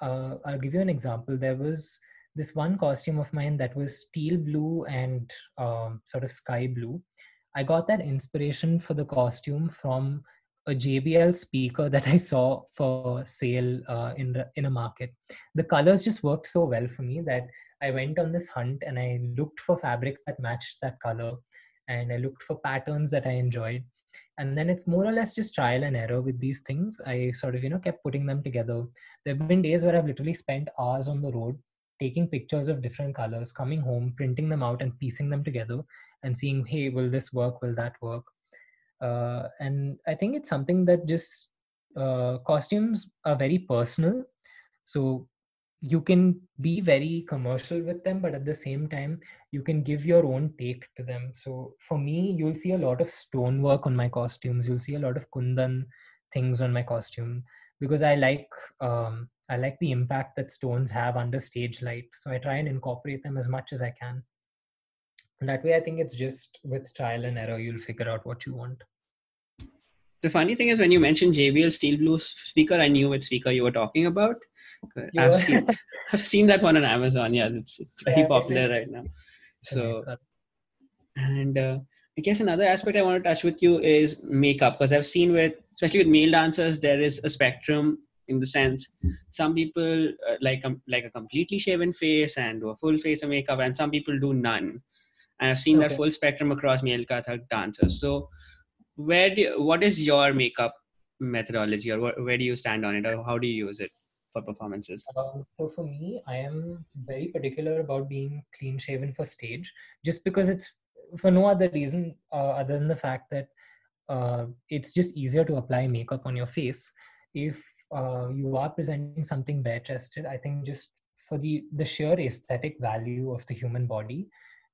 Speaker 3: uh, I'll give you an example. There was this one costume of mine that was teal blue and um, sort of sky blue. I got that inspiration for the costume from a JBL speaker that I saw for sale uh, in in a market. The colors just worked so well for me that I went on this hunt and I looked for fabrics that matched that color, and I looked for patterns that I enjoyed. And then it's more or less just trial and error with these things. I sort of you know kept putting them together. There have been days where i've literally spent hours on the road taking pictures of different colors coming home printing them out and piecing them together and seeing hey will this work? Will that work? Uh, and i think it's something that just uh, costumes are very personal. So you can be very commercial with them but at the same time you can give your own take to them. So for me you'll see a lot of stonework on my costumes. You'll see a lot of kundan things on my costume because i like um, i like the impact that stones have under stage light. So i try and incorporate them as much as i can that way i think it's just with trial and error you'll figure out what you want
Speaker 2: the funny thing is when you mentioned JBL Steel Blue speaker, I knew what speaker you were talking about. I've seen, I've seen that one on Amazon. Yeah, it's very yeah, popular right now. So, and uh, I guess another aspect I want to touch with you is makeup because I've seen with, especially with male dancers, there is a spectrum in the sense some people uh, like um, like a completely shaven face and do a full face of makeup, and some people do none. And I've seen okay. that full spectrum across male Kathak dancers. So where do you, what is your makeup methodology or where do you stand on it or how do you use it for performances
Speaker 3: um, so for me i am very particular about being clean shaven for stage just because it's for no other reason uh, other than the fact that uh, it's just easier to apply makeup on your face if uh, you are presenting something bare chested i think just for the the sheer aesthetic value of the human body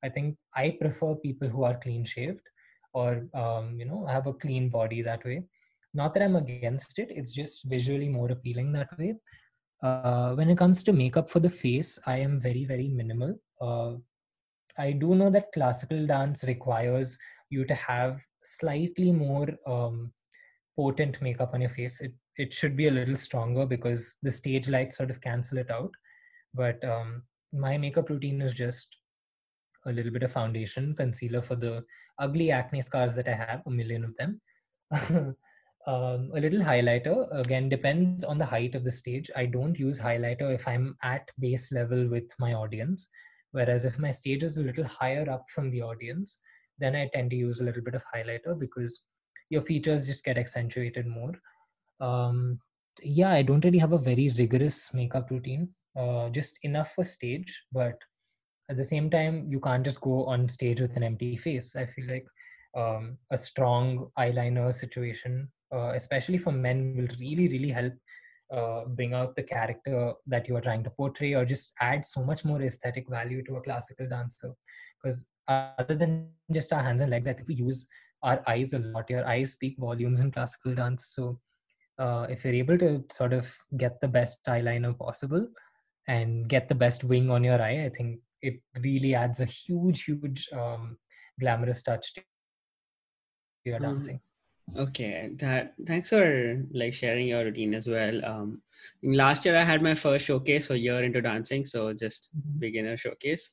Speaker 3: i think i prefer people who are clean shaved or um, you know have a clean body that way. Not that i'm against it it's just visually more appealing that way. Uh, when it comes to makeup for the face i am very very minimal. Uh, i do know that classical dance requires you to have slightly more um, potent makeup on your face. It, it should be a little stronger because the stage lights sort of cancel it out. But um, my makeup routine is just a little bit of foundation, concealer for the ugly acne scars that I have, a million of them. um, a little highlighter, again, depends on the height of the stage. I don't use highlighter if I'm at base level with my audience. Whereas if my stage is a little higher up from the audience, then I tend to use a little bit of highlighter because your features just get accentuated more. Um, yeah, I don't really have a very rigorous makeup routine. Uh, just enough for stage, but at the same time, you can't just go on stage with an empty face. I feel like um, a strong eyeliner situation, uh, especially for men, will really, really help uh, bring out the character that you are trying to portray or just add so much more aesthetic value to a classical dancer. Because other than just our hands and legs i think we use our eyes a lot. Your eyes speak volumes in classical dance. So uh, if you're able to sort of get the best eyeliner possible and get the best wing on your eye i think it really adds a huge huge um, glamorous touch to your mm. dancing
Speaker 2: Okay, that thanks for like sharing your routine as well. Um, last year I had my first showcase for year into dancing, so just mm-hmm. beginner showcase.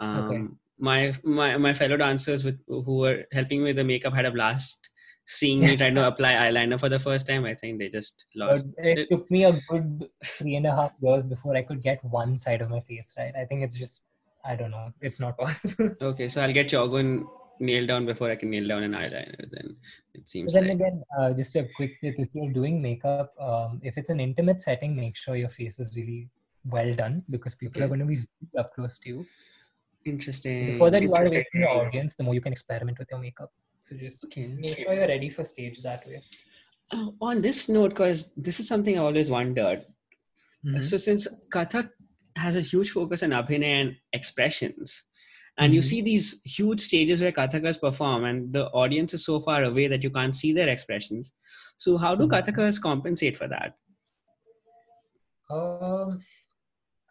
Speaker 2: Um, okay. My my my fellow dancers with who were helping me with the makeup had a blast seeing me trying to apply eyeliner for the first time. I think they just lost.
Speaker 3: It, it took me a good three and a half years before I could get one side of my face right. I think it's just I don't know. It's not possible.
Speaker 2: Okay, so I'll get Chogun nail down before I can nail down an eyeliner. Then it seems.
Speaker 3: But then again, uh, just a quick tip: if you're doing makeup, um, if it's an intimate setting, make sure your face is really well done because people okay. are going to be up close to you.
Speaker 2: Interesting.
Speaker 3: Before that, you are away from the audience. The more you can experiment with your makeup. So just okay. make sure you're ready for stage that way.
Speaker 2: Uh, on this note, because this is something I always wondered. Mm-hmm. So since Kathak has a huge focus on abhinay and expressions, and mm-hmm. you see these huge stages where kathakas perform and the audience is so far away that you can't see their expressions. So how do mm-hmm. kathakas compensate for that?
Speaker 3: Um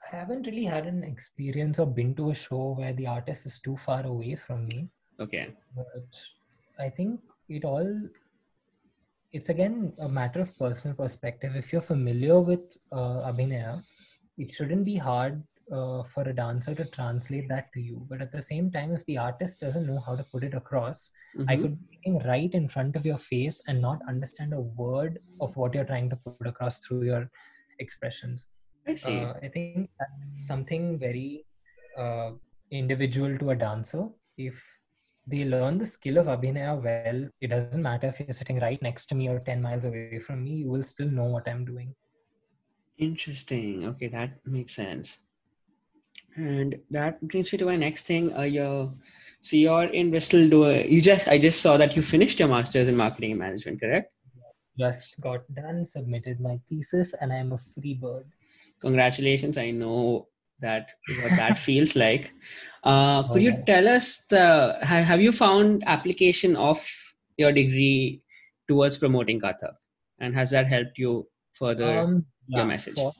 Speaker 3: i haven't really had an experience or been to a show where the artist is too far away from me.
Speaker 2: Okay.
Speaker 3: But i think it all it's again a matter of personal perspective. If you're familiar with uh, abhinaya it shouldn't be hard uh, for a dancer to translate that to you. But at the same time, if the artist doesn't know how to put it across, mm-hmm. I could be right in front of your face and not understand a word of what you're trying to put across through your expressions.
Speaker 2: I see.
Speaker 3: Uh, I think that's something very uh, individual to a dancer. If they learn the skill of abhinaya well, it doesn't matter if you're sitting right next to me or 10 miles away from me, you will still know what I'm doing.
Speaker 2: Interesting. Okay, that makes sense. And that brings me to my next thing. Uh, you're, so you're in Bristol. Do you just? I just saw that you finished your masters in marketing and management. Correct?
Speaker 3: Just got done, submitted my thesis, and I am a free bird.
Speaker 2: Congratulations! I know that what that feels like. Uh, could you tell us the? Have you found application of your degree towards promoting Kathak, and has that helped you further um, yeah, your message?
Speaker 3: Sure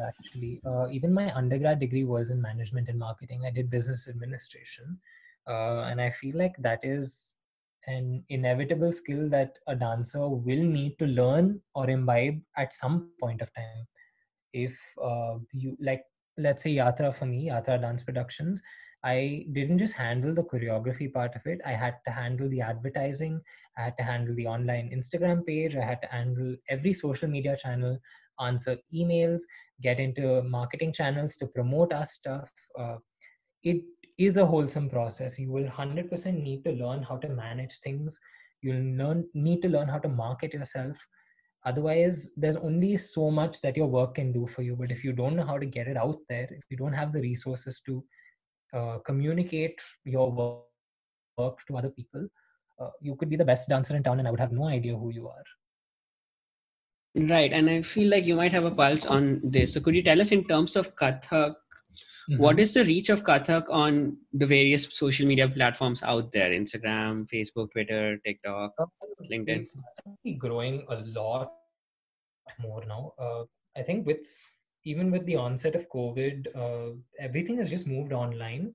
Speaker 3: actually uh, even my undergrad degree was in management and marketing i did business administration uh, and i feel like that is an inevitable skill that a dancer will need to learn or imbibe at some point of time if uh, you like let's say yatra for me yatra dance productions I didn't just handle the choreography part of it. I had to handle the advertising. I had to handle the online Instagram page. I had to handle every social media channel, answer emails, get into marketing channels to promote our stuff. Uh, it is a wholesome process. You will 100% need to learn how to manage things. You'll learn, need to learn how to market yourself. Otherwise, there's only so much that your work can do for you. But if you don't know how to get it out there, if you don't have the resources to uh, communicate your work work to other people uh, you could be the best dancer in town and i would have no idea who you are
Speaker 2: right and i feel like you might have a pulse on this so could you tell us in terms of kathak Mm-hmm. What is the reach of Kathak on the various social media platforms out there? Instagram, Facebook, Twitter, TikTok, LinkedIn.
Speaker 3: It's growing a lot more now. Uh, I think with even with the onset of covid uh, everything has just moved online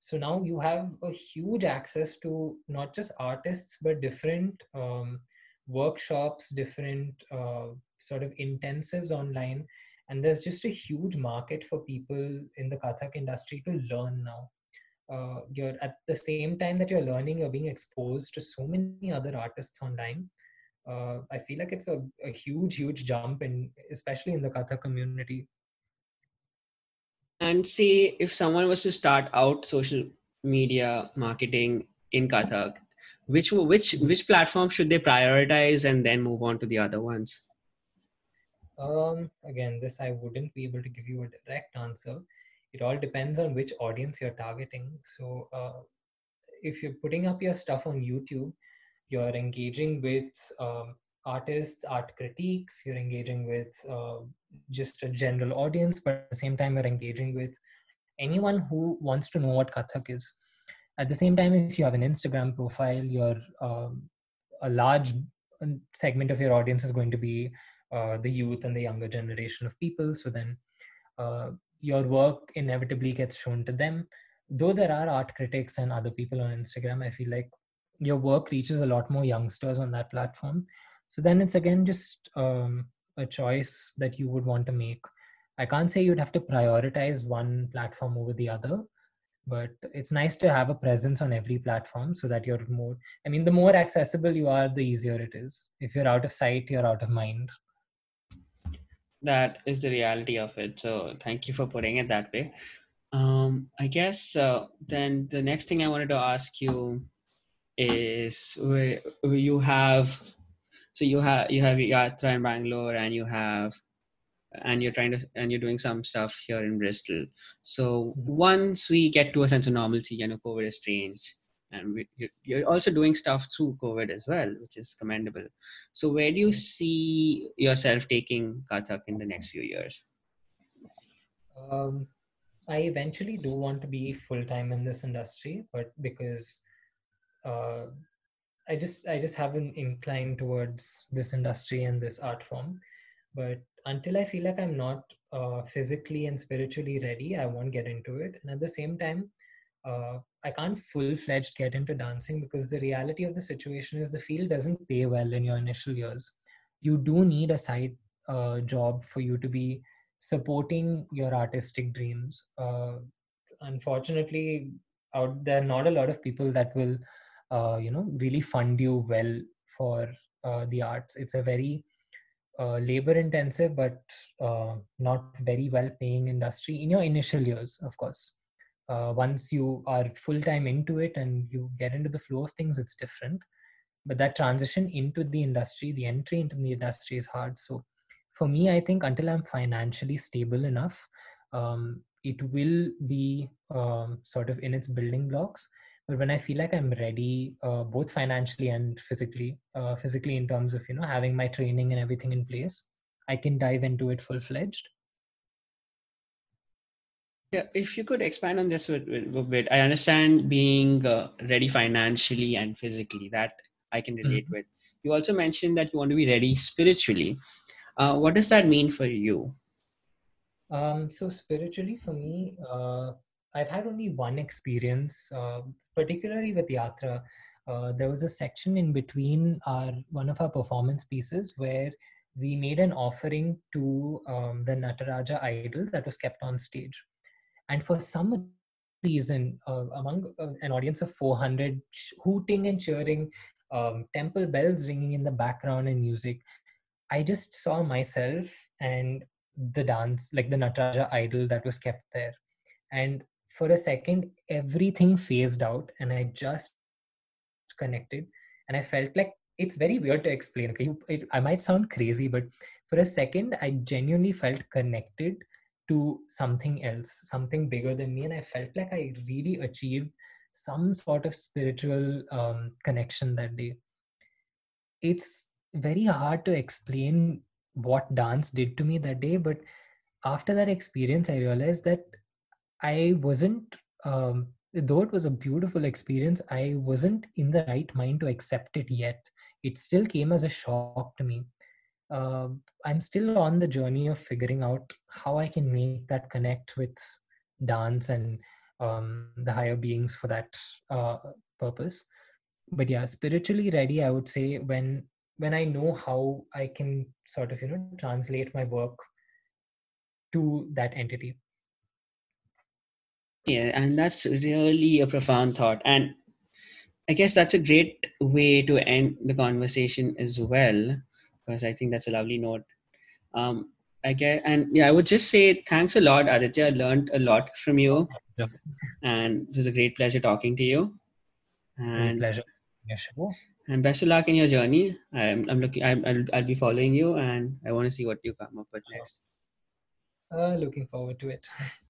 Speaker 3: so now you have a huge access to not just artists but different um, workshops different uh, sort of intensives online and there's just a huge market for people in the kathak industry to learn now uh, you're at the same time that you're learning you're being exposed to so many other artists online uh, I feel like it's a, a huge, huge jump in, especially in the Kathak community.
Speaker 2: And say if someone was to start out social media marketing in Kathak, which which which platform should they prioritize and then move on to the other ones?
Speaker 3: Um, again, this I wouldn't be able to give you a direct answer. It all depends on which audience you're targeting. So, uh, if you're putting up your stuff on YouTube, you're engaging with um, artists, art critiques, you're engaging with uh, just a general audience, but at the same time, you're engaging with anyone who wants to know what Kathak is. At the same time, if you have an Instagram profile, you're um, a large segment of your audience is going to be uh, the youth and the younger generation of people. So then uh, your work inevitably gets shown to them. Though there are art critics and other people on Instagram, I feel like your work reaches a lot more youngsters on that platform. So then it's again just um, a choice that you would want to make. I can't say you'd have to prioritize one platform over the other, but it's nice to have a presence on every platform so that you're more i mean the more accessible you are the easier it is. If you're out of sight you're out of mind.
Speaker 2: That is the reality of it. So thank you for putting it that way. Um i guess uh, then the next thing i wanted to ask you is you have so you have you have yatra in bangalore and you have and you're trying to and you're doing some stuff here in bristol. So mm-hmm. once we get to a sense of normalcy you know covid is changed and we, you're also doing stuff through covid as well which is commendable. So where do you see yourself taking kathak in the next few years?
Speaker 3: Um, i eventually do want to be full-time in this industry but because uh, i just i just haven't inclined towards this industry and this art form but until I feel like I'm not uh, physically and spiritually ready, I won't get into it. And at the same time, uh, I can't full fledged get into dancing because the reality of the situation is the field doesn't pay well in your initial years. You do need a side uh, job for you to be supporting your artistic dreams. Uh, unfortunately, out there are not a lot of people that will, uh, you know, really fund you well for uh, the arts. It's a very uh, labor intensive but uh, not very well paying industry in your initial years of course. Uh, once you are full time into it and you get into the flow of things it's different. But that transition into the industry the entry into the industry is hard. So for me i think until i'm financially stable enough um, it will be um, sort of in its building blocks but when i feel like i'm ready uh, both financially and physically uh, physically in terms of you know having my training and everything in place i can dive into it full fledged
Speaker 2: yeah if you could expand on this a bit i understand being uh, ready financially and physically that i can relate mm-hmm. with. You also mentioned that you want to be ready spiritually. Uh, what does that mean for you?
Speaker 3: Um, so spiritually for me uh, I've had only one experience, uh, particularly with Yatra. Uh, there was a section in between our one of our performance pieces where we made an offering to um, the Nataraja idol that was kept on stage, and for some reason, uh, among uh, an audience of 400, hooting and cheering, um, temple bells ringing in the background and music, I just saw myself and the dance, like the Nataraja idol that was kept there, and for a second everything phased out and i just connected. And i felt like it's very weird to explain okay? It, i might sound crazy but for a second i genuinely felt connected to something else something bigger than me. And i felt like i really achieved some sort of spiritual um, connection that day. It's very hard to explain what dance did to me that day but after that experience i realized that I wasn't, um, though it was a beautiful experience, I wasn't in the right mind to accept it yet. It still came as a shock to me. Uh, I'm still on the journey of figuring out how I can make that connect with dance and um, the higher beings for that uh, purpose. But yeah, spiritually ready, I would say when when I know how I can sort of you know translate my work to that entity
Speaker 2: yeah and that's really a profound thought and i guess that's a great way to end the conversation as well because i think that's a lovely note um i guess and yeah i would just say thanks a lot aditya i learned a lot from you
Speaker 4: yeah.
Speaker 2: and it was a great pleasure talking to you
Speaker 4: and pleasure yes,
Speaker 2: and best of luck in your journey. I'm, I'm looking. I'm, I'll, I'll be following you, and I want to see what you come up with next.
Speaker 3: Uh, looking forward to it.